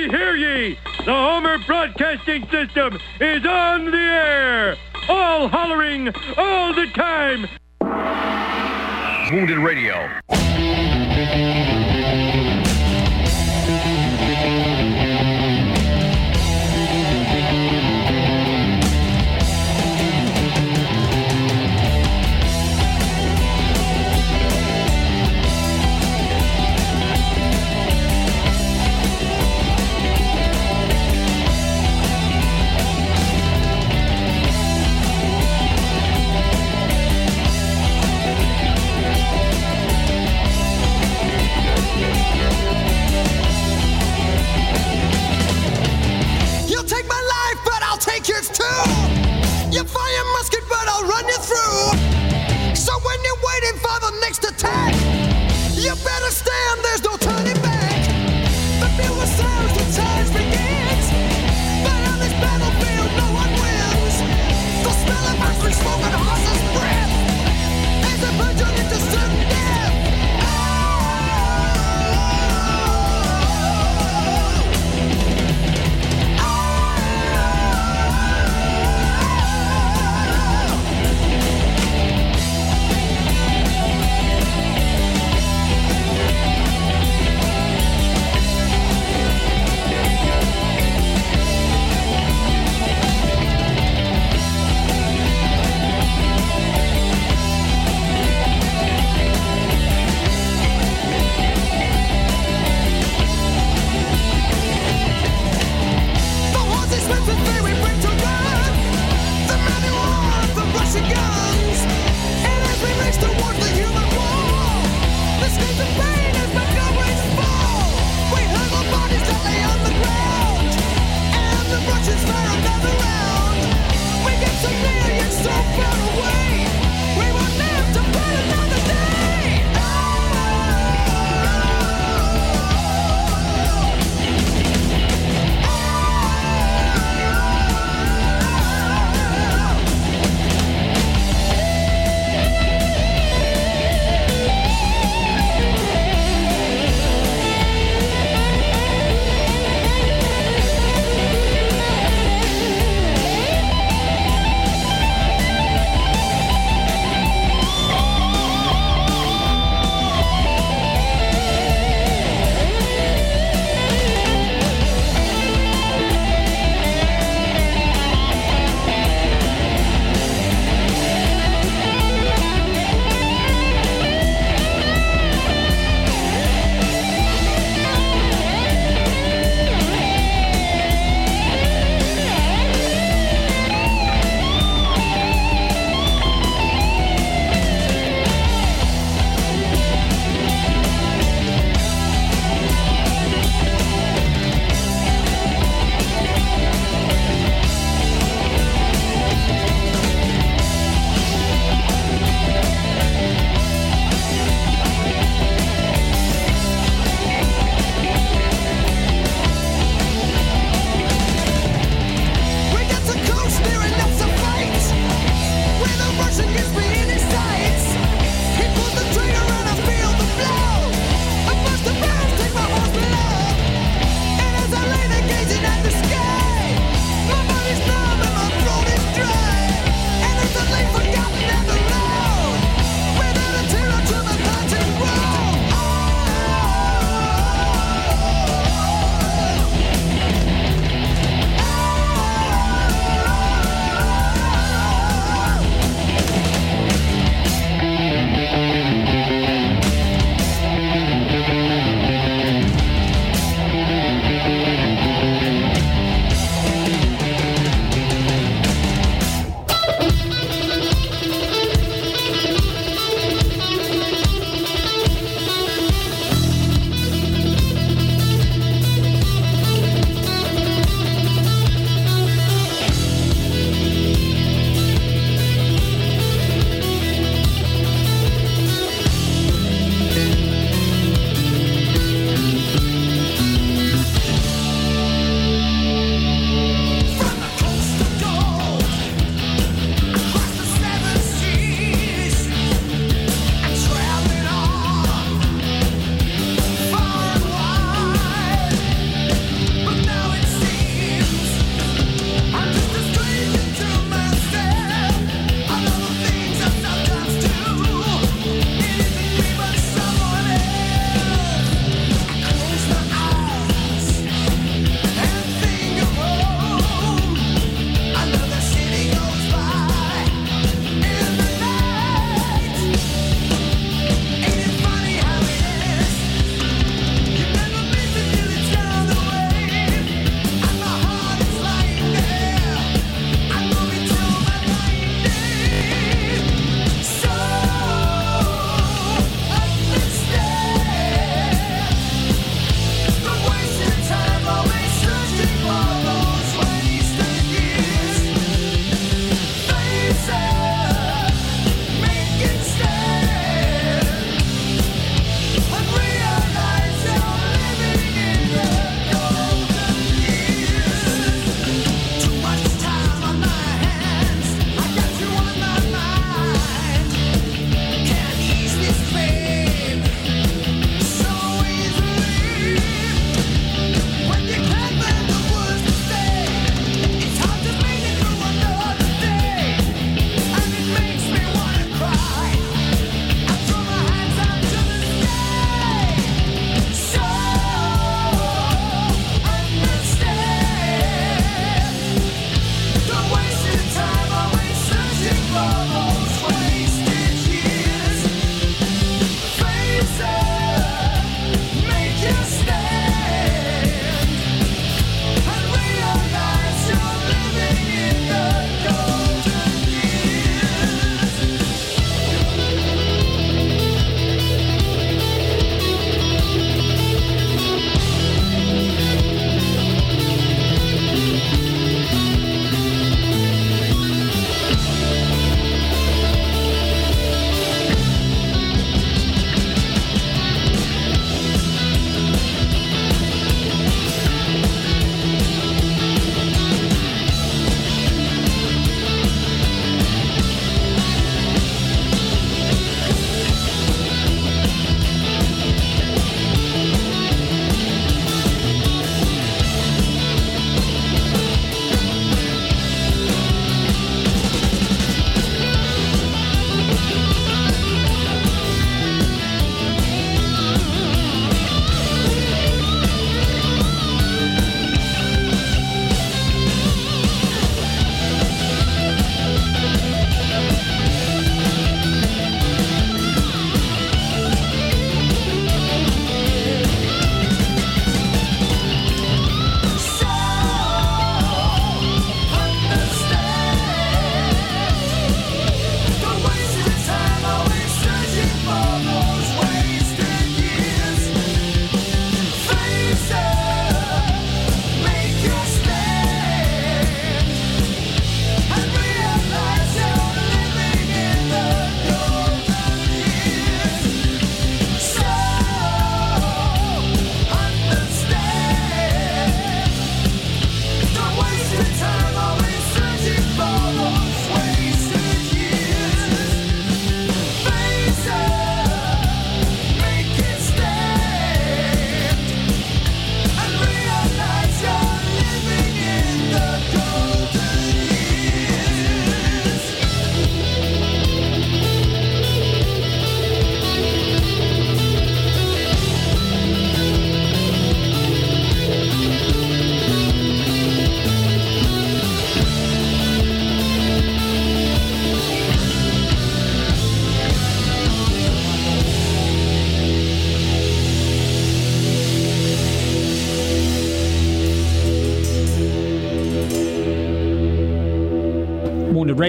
ye, hear ye! The Homer Broadcasting System is on the air! All hollering, all the time! Wounded Radio. You fire musket, but I'll run you through. So when you're waiting for the next attack, you better stand, there's no so far away.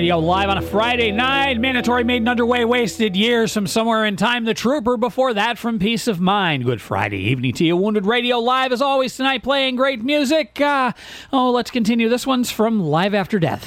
Radio live on a Friday night. Mandatory Maiden Underway Wasted Years from somewhere in time. The Trooper before that from Piece of Mind. Good Friday evening to you. Wounded Radio live as always tonight playing great music. Uh, oh, let's continue. This one's from Live After Death.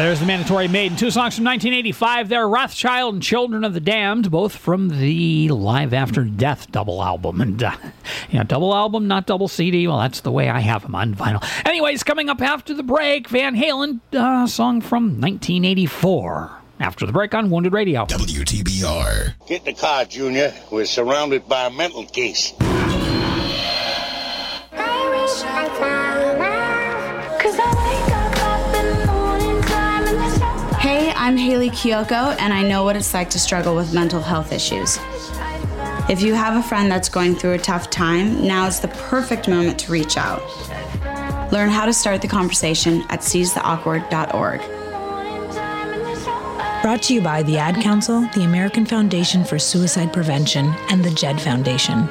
There's the mandatory Maiden. Two songs from 1985 there Wrathchild and Children of the Damned, both from the Live After Death double album. And, uh, yeah, double album, not double CD. Well, that's the way I have them on vinyl. Anyways, coming up after the break, Van Halen, uh, song from 1984. After the break on Wounded Radio. WTBR. Get in the car, Junior. We're surrounded by a mental case. Hayley Kiyoko, and I know what it's like to struggle with mental health issues. If you have a friend that's going through a tough time, now is the perfect moment to reach out. Learn how to start the conversation at seizetheawkward.org. Brought to you by the Ad Council, the American Foundation for Suicide Prevention, and the JED Foundation.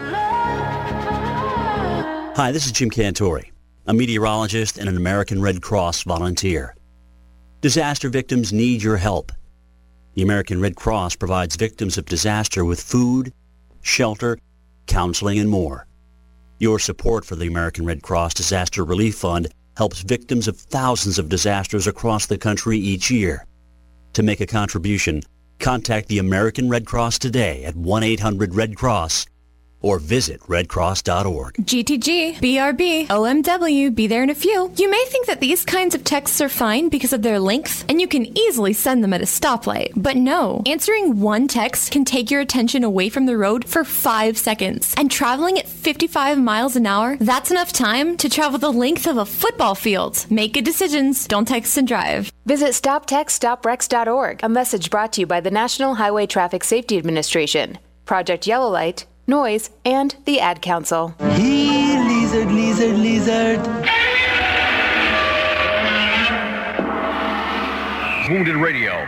Hi, this is Jim Cantore, a meteorologist and an American Red Cross volunteer. Disaster victims need your help. The American Red Cross provides victims of disaster with food, shelter, counseling, and more. Your support for the American Red Cross Disaster Relief Fund helps victims of thousands of disasters across the country each year. To make a contribution, contact the American Red Cross today at 1-800-RED-CROSS or visit redcross.org. GTG, BRB, OMW, be there in a few. You may think that these kinds of texts are fine because of their length, and you can easily send them at a stoplight. But no, answering one text can take your attention away from the road for five seconds. And traveling at 55 miles an hour, that's enough time to travel the length of a football field. Make good decisions, don't text and drive. Visit StopTextStopWrecks.org, a message brought to you by the National Highway Traffic Safety Administration, Project Yellow Light, Noise, and the Ad Council. Hey, lizard, lizard, lizard. Wounded Radio.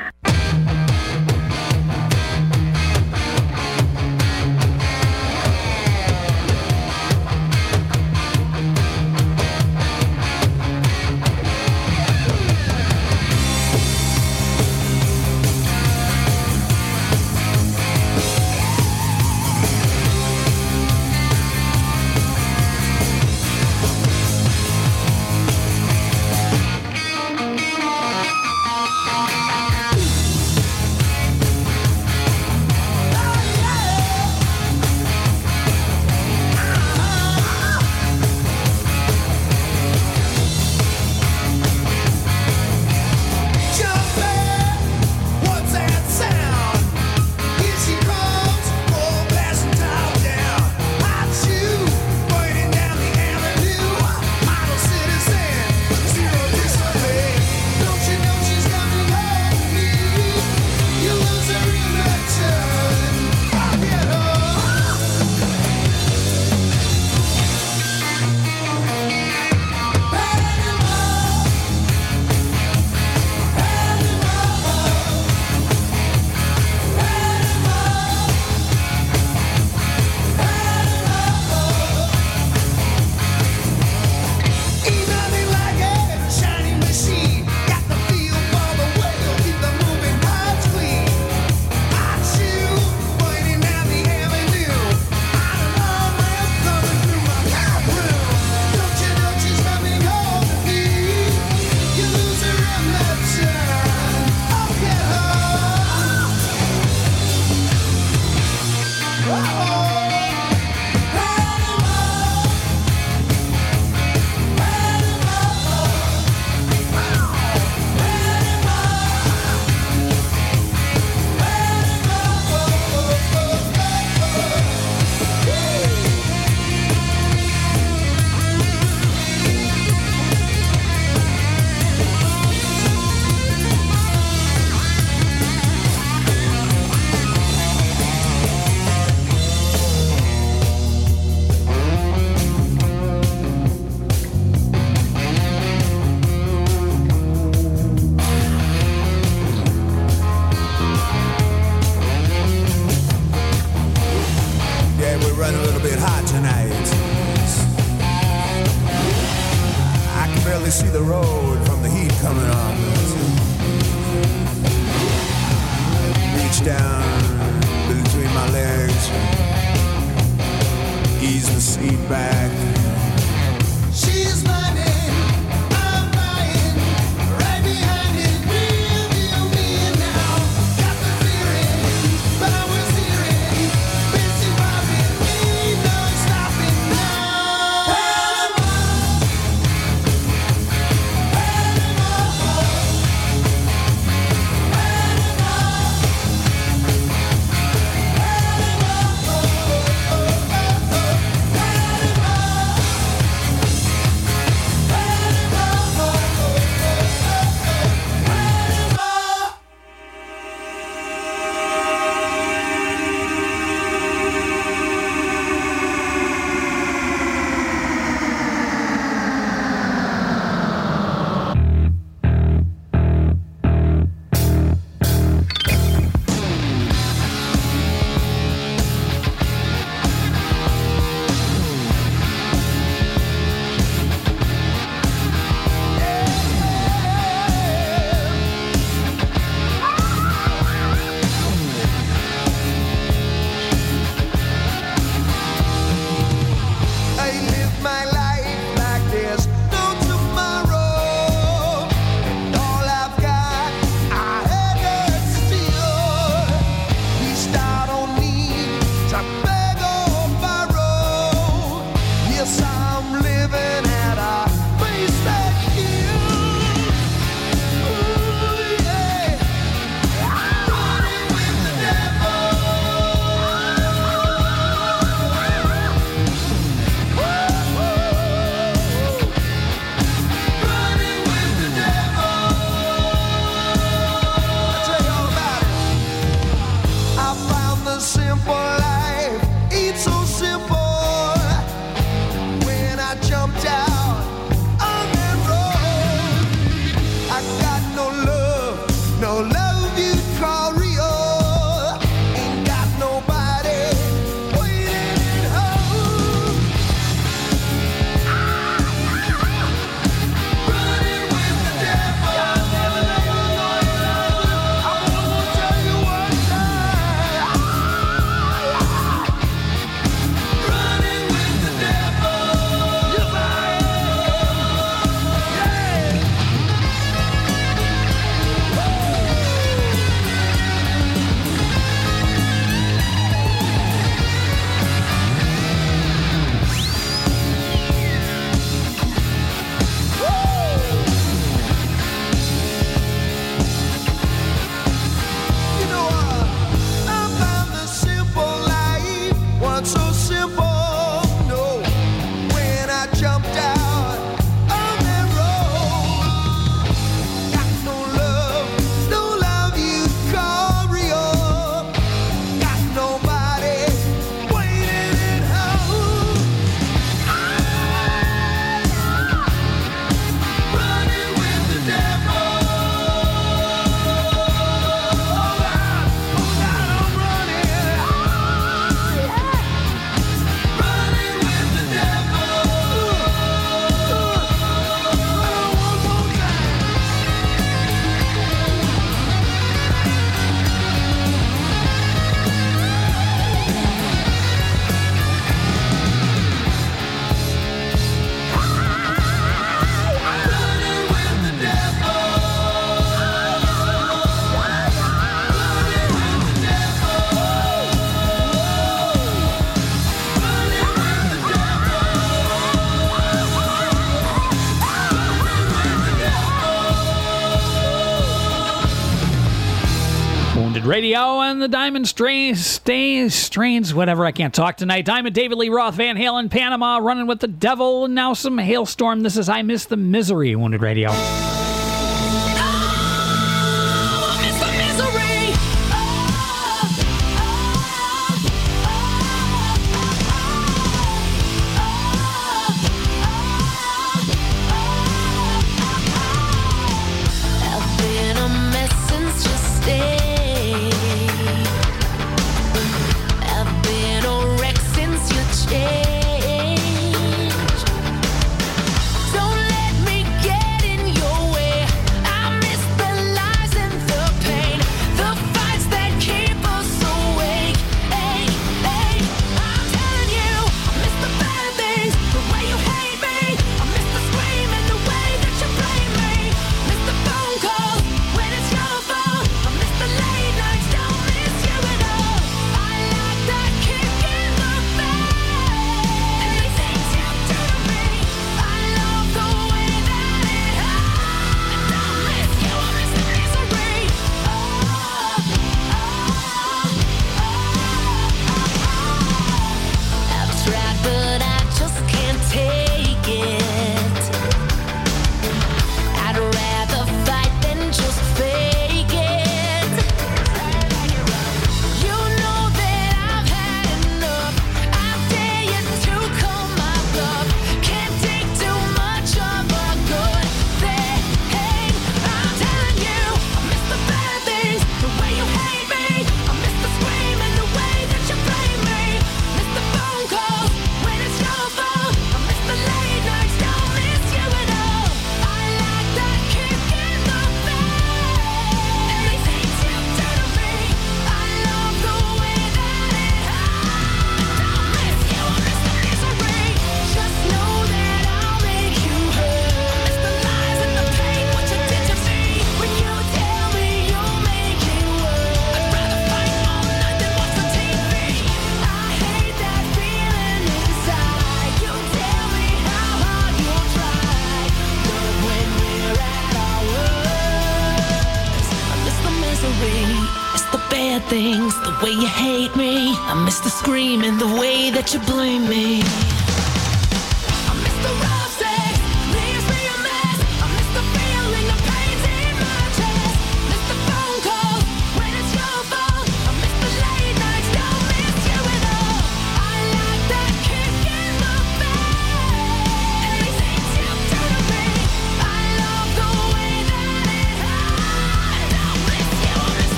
Radio and the Diamond Strains, stains, strains, whatever. I can't talk tonight. Diamond David Lee Roth, Van Halen, Panama, running with the devil, now some Halestorm. This is I Miss the Misery, Wounded Radio.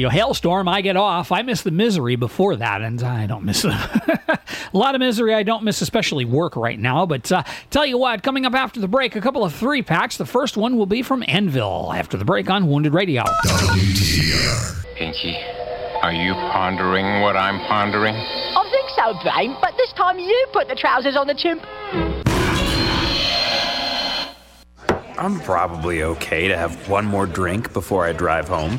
Radio Halestorm, I get off. I miss the misery before that, and I don't miss a lot of misery. I don't miss, especially work right now. But uh, tell you what, coming up after the break, a couple of three packs. The first one will be from Anvil after the break on Wounded Radio. Pinky, are you pondering what I'm pondering? I think so, Brain, but this time you put the trousers on the chimp. I'm probably okay to have one more drink before I drive home.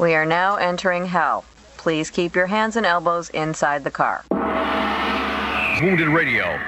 We are now entering hell. Please keep your hands and elbows inside the car. Wounded Radio.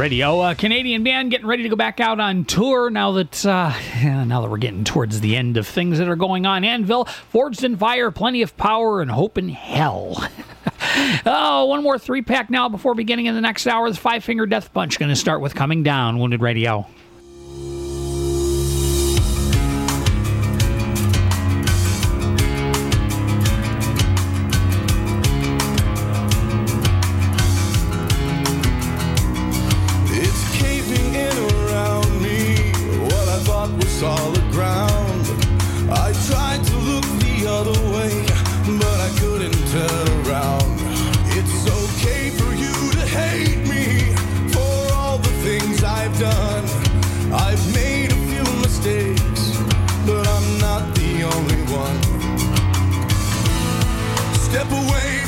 Radio. A Canadian band getting ready to go back out on tour now that uh, now that we're getting towards the end of things that are going on. Anvil, Forged in Fire, Plenty of Power, and Hope in Hell. oh, one more three pack now before beginning in the next hour. The Five Finger Death Punch going to start with Coming Down, Wounded Radio. step away.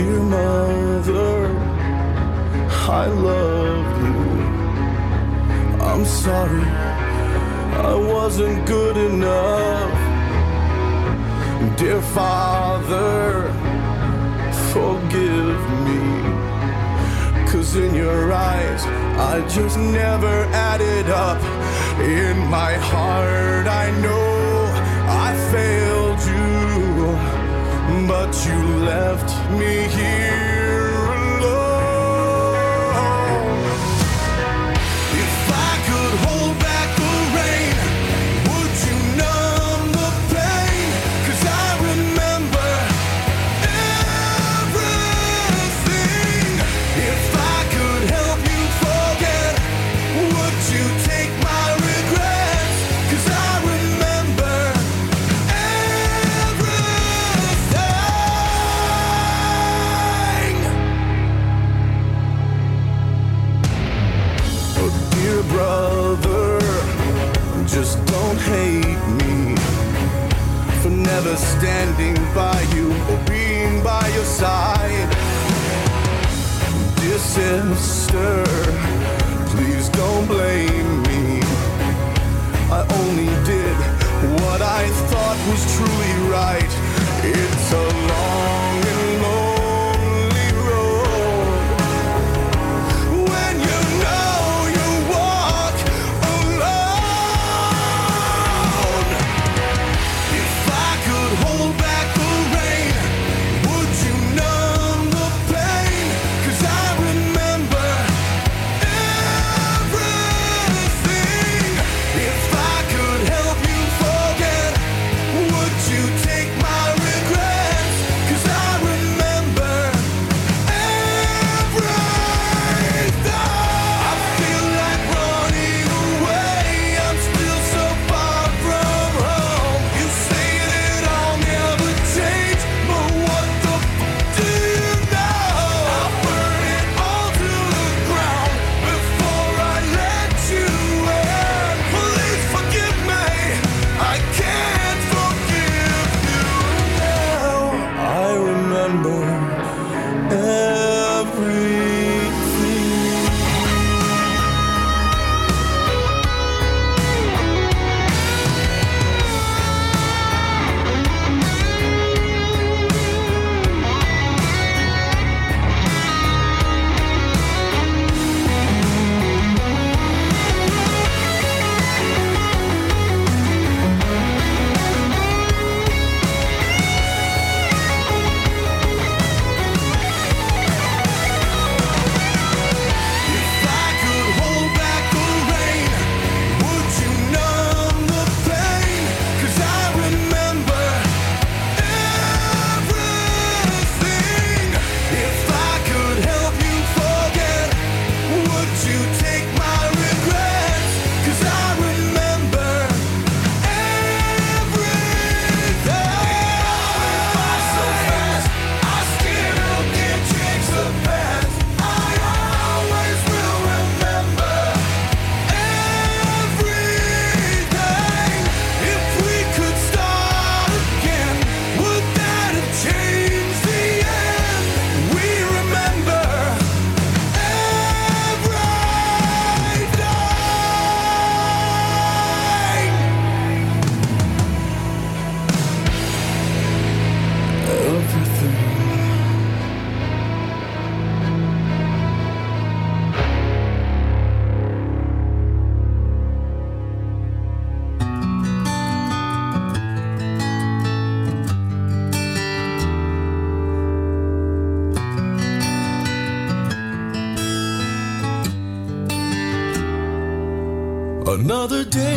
Dear mother, I love you. I'm sorry, I wasn't good enough. Dear father, forgive me. Cause in your eyes, I just never added up. In my heart, I know I failed you left me here. standing by you or being by your side. Dear sister, please don't blame me. I only did what I thought was truly right. It's a long another day.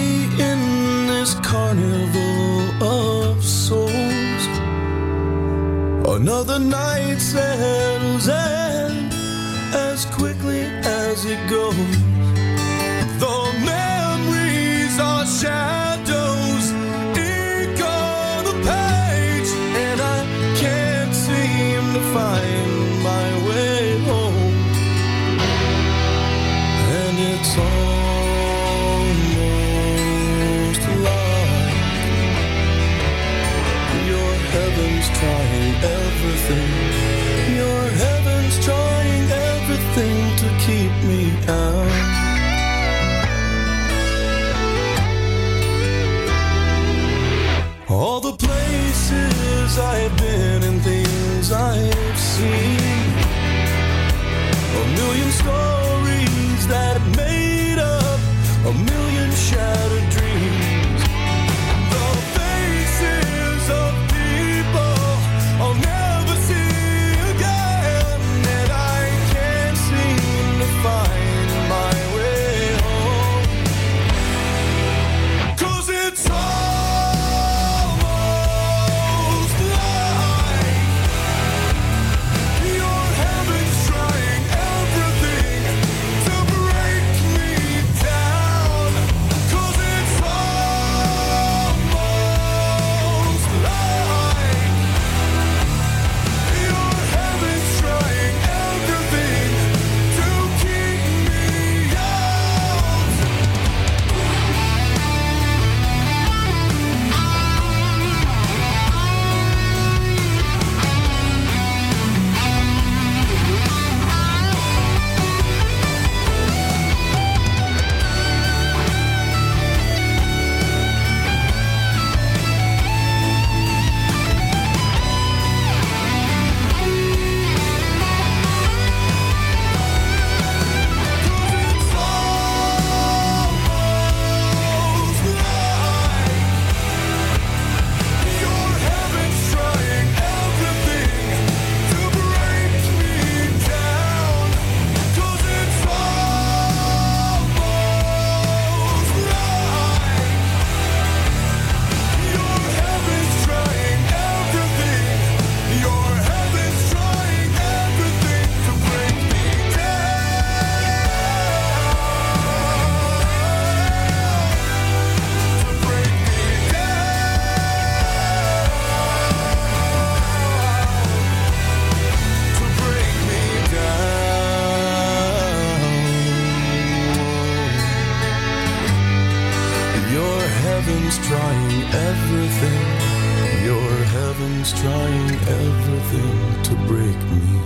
Break me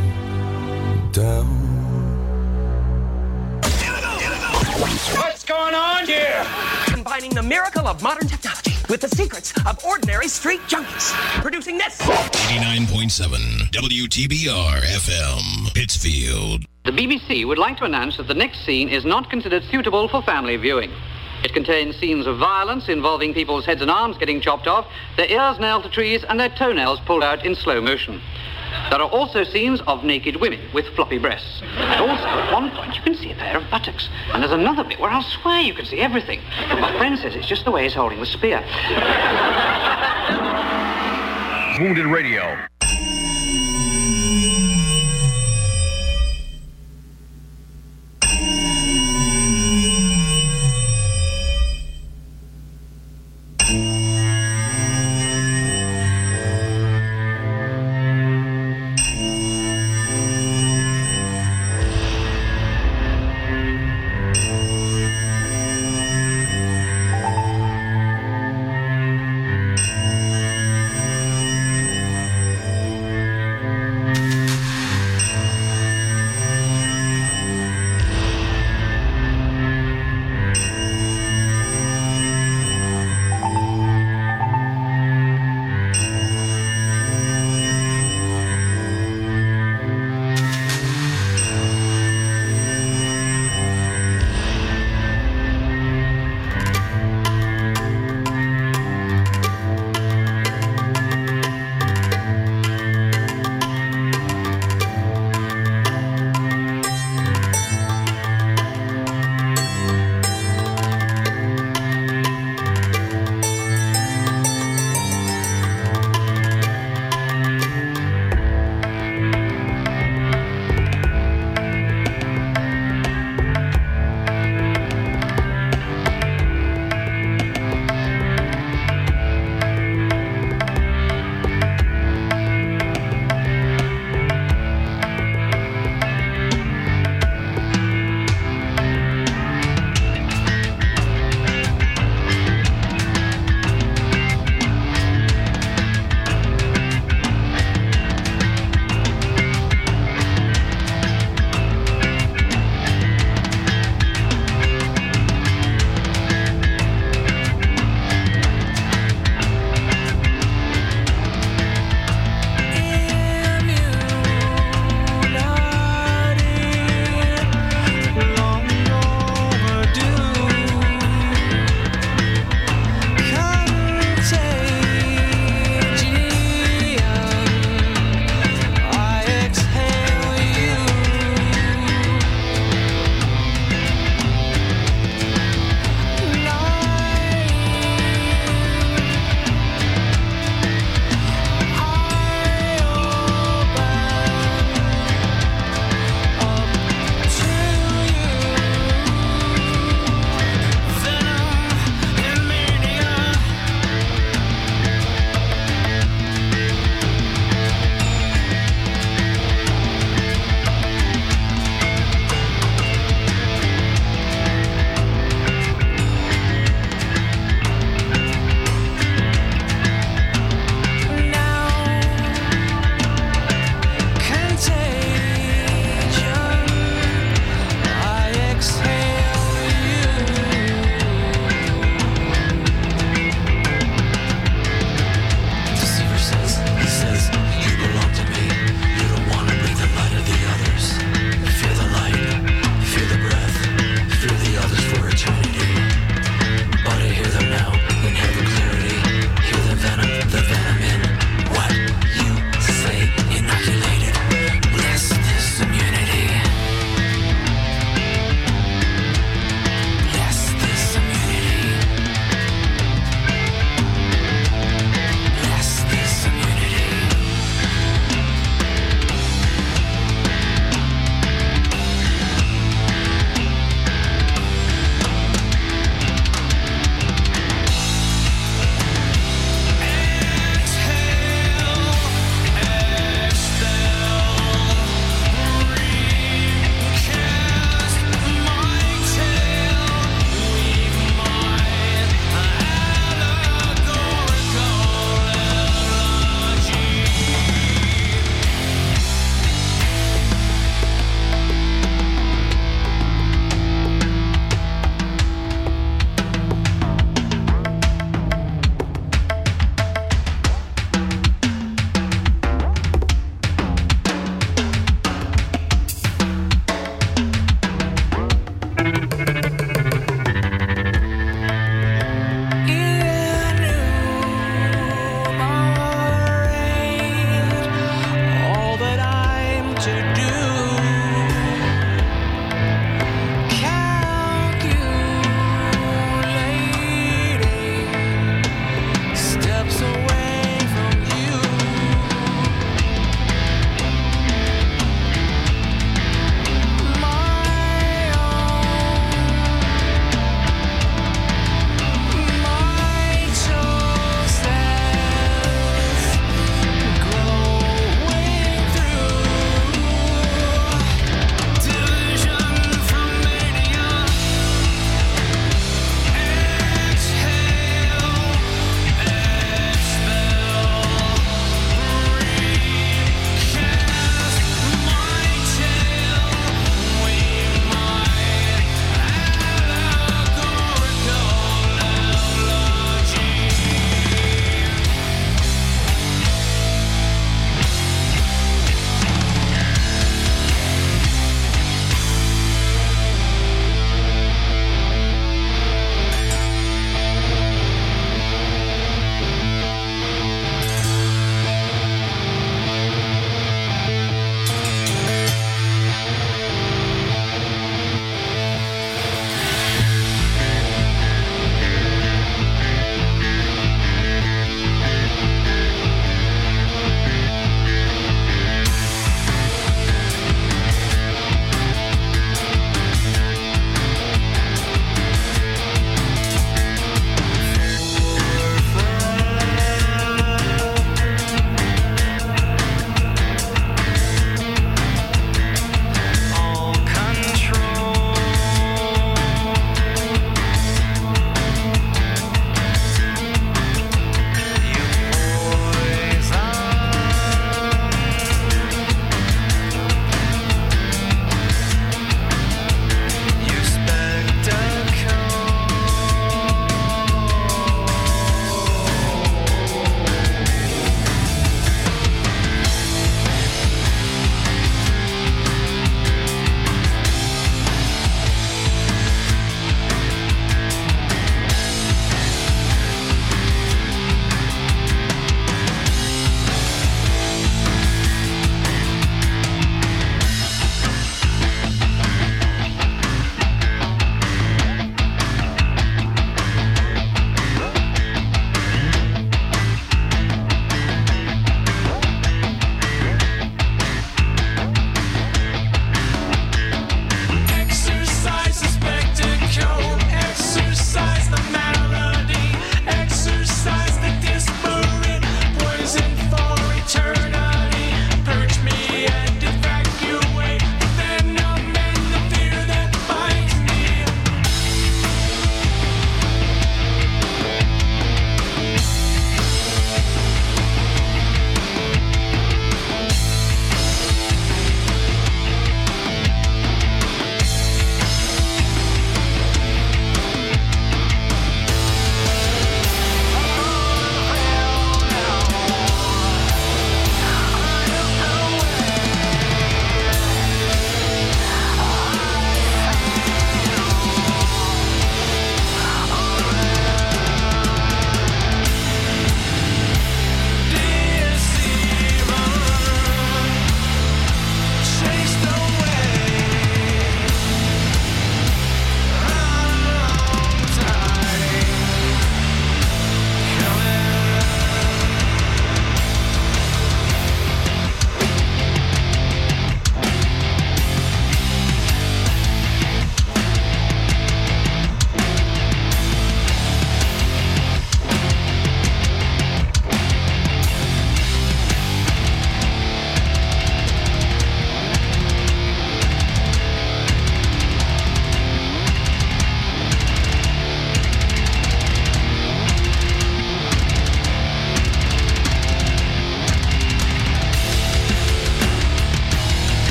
down. What's going on here? Combining the miracle of modern technology with the secrets of ordinary street junkies. Producing this. 89.7 WTBR FM, Pittsfield. The BBC would like to announce that the next scene is not considered suitable for family viewing. It contains scenes of violence involving people's heads and arms getting chopped off, their ears nailed to trees, and their toenails pulled out in slow motion. There are also scenes of naked women with floppy breasts. And also, at one point, you can see a pair of buttocks. And there's another bit where I'll swear you can see everything. But my friend says it's just the way he's holding the spear. Wounded Radio.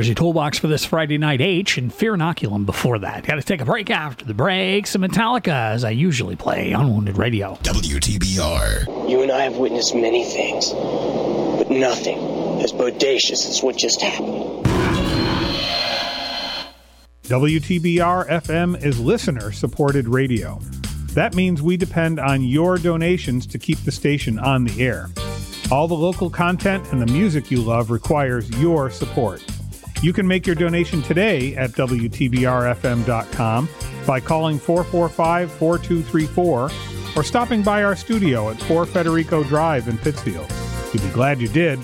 There's your toolbox for this Friday night. H and Fear Inoculum before that. Got to take a break after the break. Some Metallica, as I usually play on Wounded Radio. WTBR. You and I have witnessed many things, but nothing as bodacious as what just happened. WTBR FM is listener supported radio. That means we depend on your donations to keep the station on the air. All the local content and the music you love requires your support. You can make your donation today at WTBRFM.com by calling 445 4234 or stopping by our studio at 4 Federico Drive in Pittsfield. You'll be glad you did.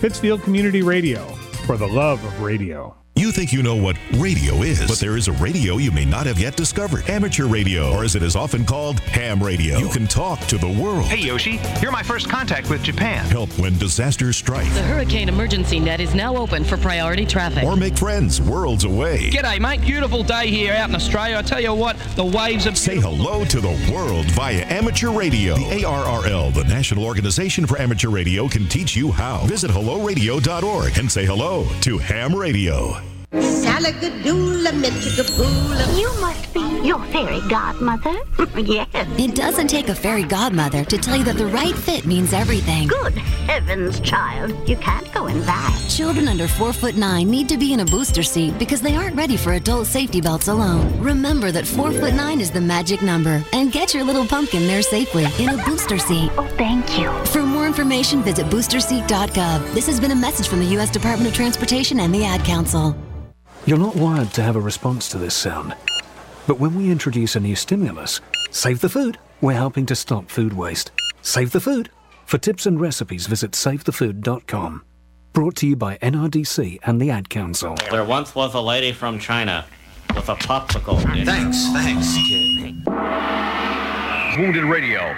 Pittsfield Community Radio, for the love of radio. You think you know what radio is, but there is a radio you may not have yet discovered. Amateur radio, or as it is often called, ham radio. You can talk to the world. Hey Yoshi, you're my first contact with Japan. Help when disasters strike. The Hurricane Emergency Net is now open for priority traffic. Or make friends worlds away. G'day, mate. Beautiful day here out in Australia. I tell you what, the waves are. Say hello to the world via amateur radio. The ARRL, the National Organization for Amateur Radio, can teach you how. Visit helloradio.org and say hello to ham radio. Salagadoola, metricaboola. You must be your fairy godmother. yes. It doesn't take a fairy godmother to tell you that the right fit means everything. Good heavens, child. You can't go in that. Children under 4 foot 9 need to be in a booster seat because they aren't ready for adult safety belts alone. Remember that 4 foot 9 is the magic number and get your little pumpkin there safely in a booster seat. Oh, thank you. For more information, visit boosterseat.gov. This has been a message from the U.S. Department of Transportation and the Ad Council. You're not wired to have a response to this sound. But when we introduce a new stimulus, Save the Food, we're helping to stop food waste. Save the Food. For tips and recipes, visit savethefood.com. Brought to you by NRDC and the Ad Council. There once was a lady from China with a popsicle. dish. Thanks, thanks. Wounded Radio.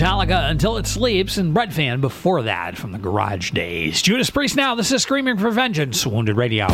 Metallica Until It Sleeps, and Breadfan before that from the Garage Days. Judas Priest now, this is Screaming for Vengeance, Wounded Radio.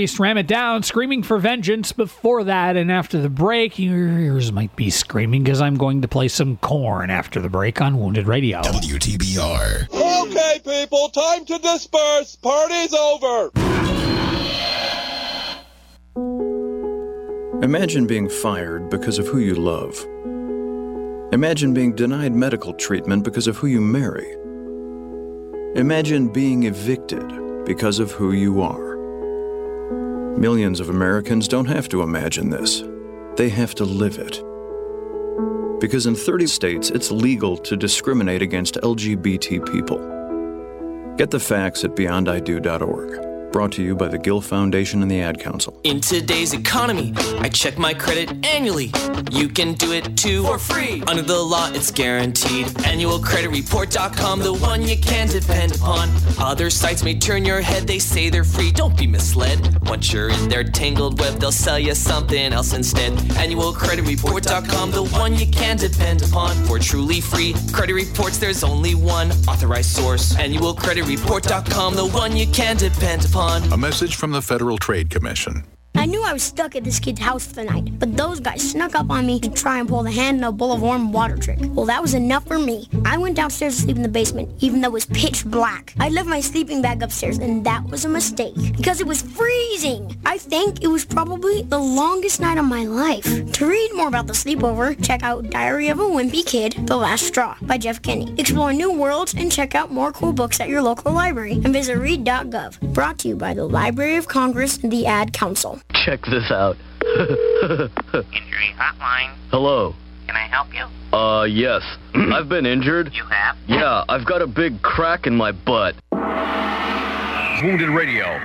Priest, Ram It Down, Screaming for Vengeance. Before that, and after the break, your ears might be screaming because I'm going to play some Korn after the break on Wounded Radio. WTBR. Okay, people, time to disperse. Party's over. Imagine being fired because of who you love. Imagine being denied medical treatment because of who you marry. Imagine being evicted because of who you are. Millions of Americans don't have to imagine this, they have to live it. Because in 30 states, it's legal to discriminate against LGBT people. Get the facts at beyondido.org. Brought to you by the Gill Foundation and the Ad Council. In today's economy, I check my credit annually. You can do it too for free. Under the law, it's guaranteed. AnnualCreditReport.com, the one you can depend upon. Other sites may turn your head, they say they're free. Don't be misled. Once you're in their tangled web, they'll sell you something else instead. AnnualCreditReport.com, the one you can depend upon. For truly free credit reports, there's only one authorized source. AnnualCreditReport.com, the one you can depend upon. A message from the Federal Trade Commission. I knew I was stuck at this kid's house for the night, but those guys snuck up on me to try and pull the hand in a bowl of warm water trick. Well, that was enough for me. I went downstairs to sleep in the basement, even though it was pitch black. I left my sleeping bag upstairs, and that was a mistake because it was freezing. I think it was probably the longest night of my life. To read more about the sleepover, check out Diary of a Wimpy Kid, The Last Straw by Jeff Kinney. Explore new worlds and check out more cool books at your local library and visit read.gov. Brought to you by the Library of Congress and the Ad Council. Check this out. Injury hotline. Hello. Can I help you? Uh, yes. I've been injured. You have? Yeah, I've got a big crack in my butt. Wounded Radio.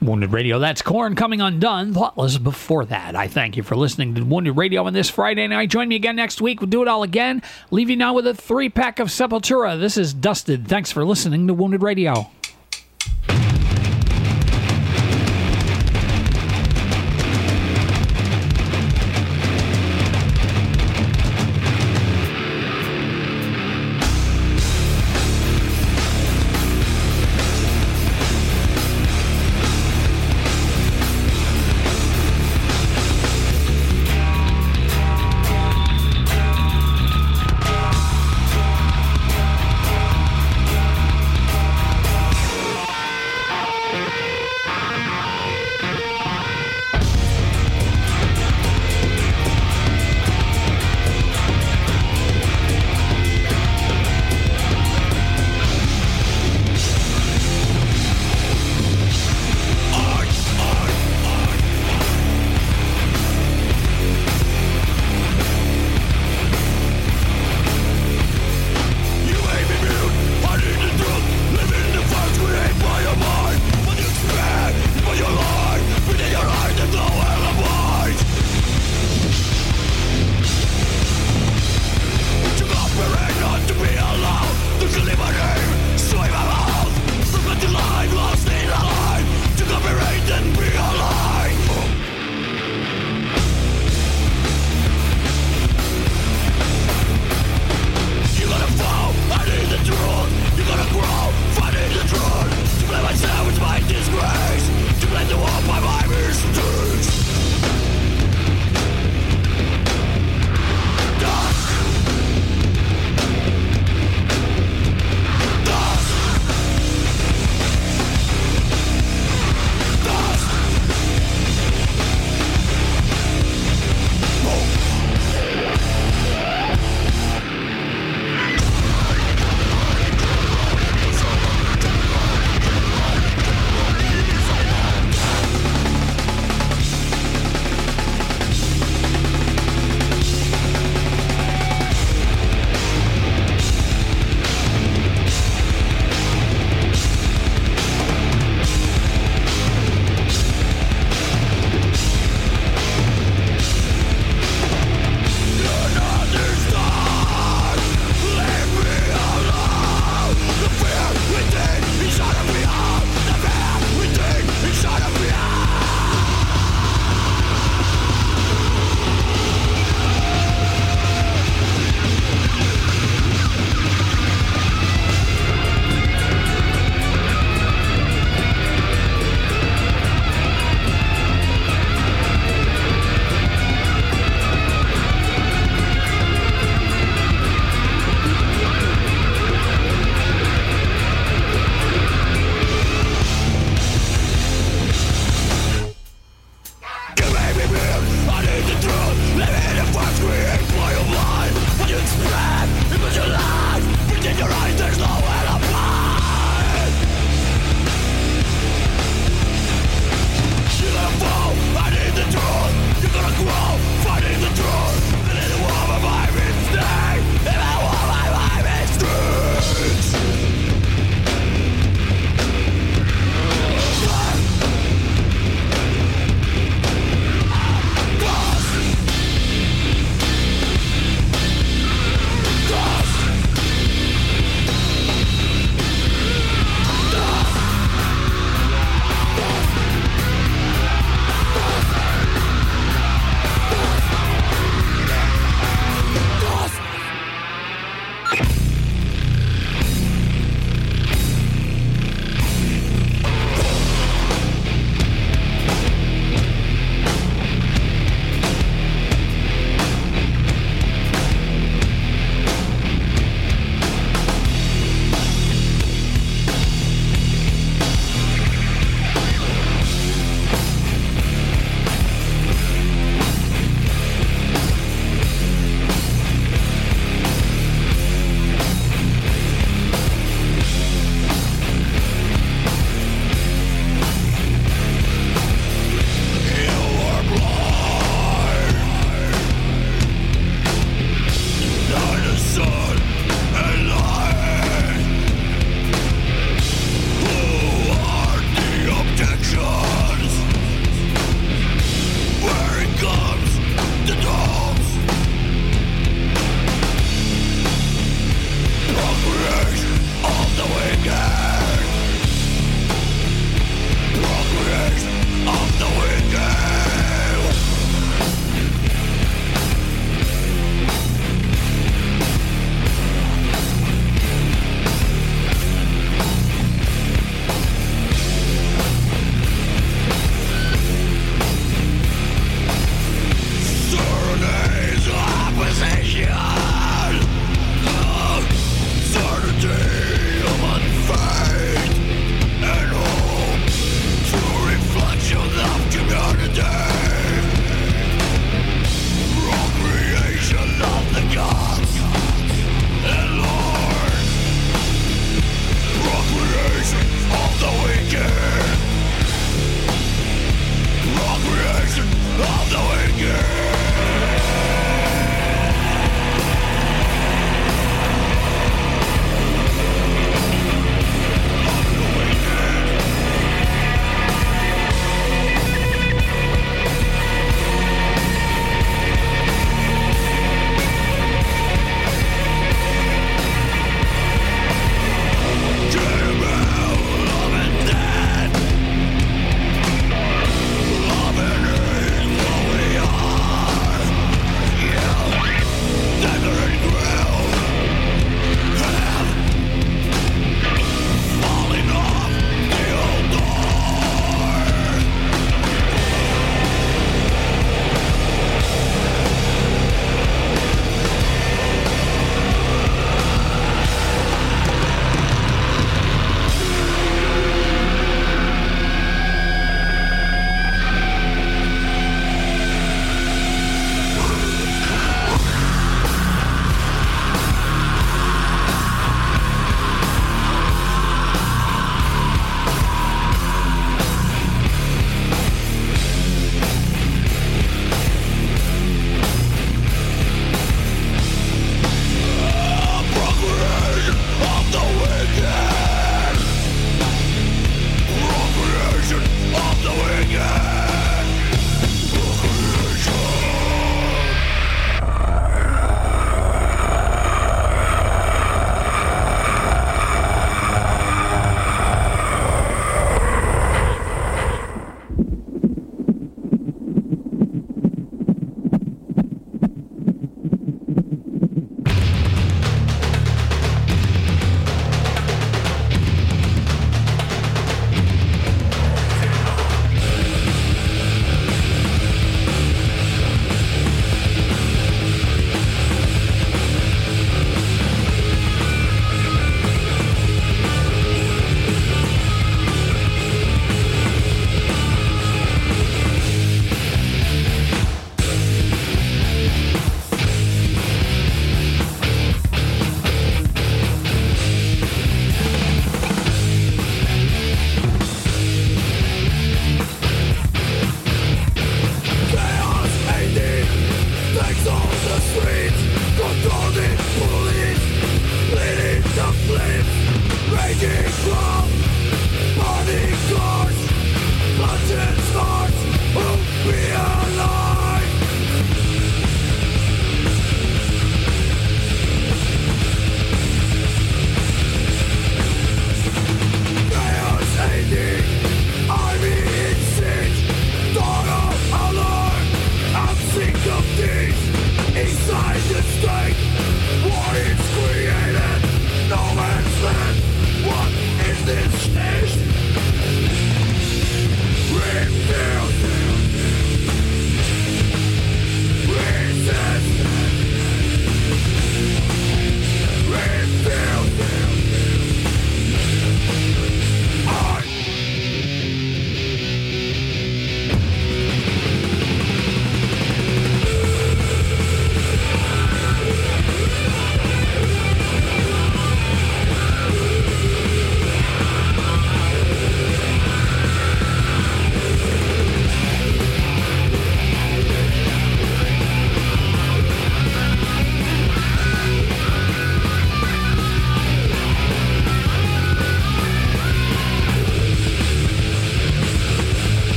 Wounded Radio, that's Korn coming undone. Thoughtless before that. I thank you for listening to Wounded Radio on this Friday night. Join me again next week. We'll do it all again. Leave you now with a three pack of Sepultura. This is Dusted. Thanks for listening to Wounded Radio.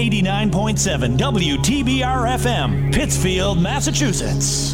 89.7 WTBR FM, Pittsfield, Massachusetts.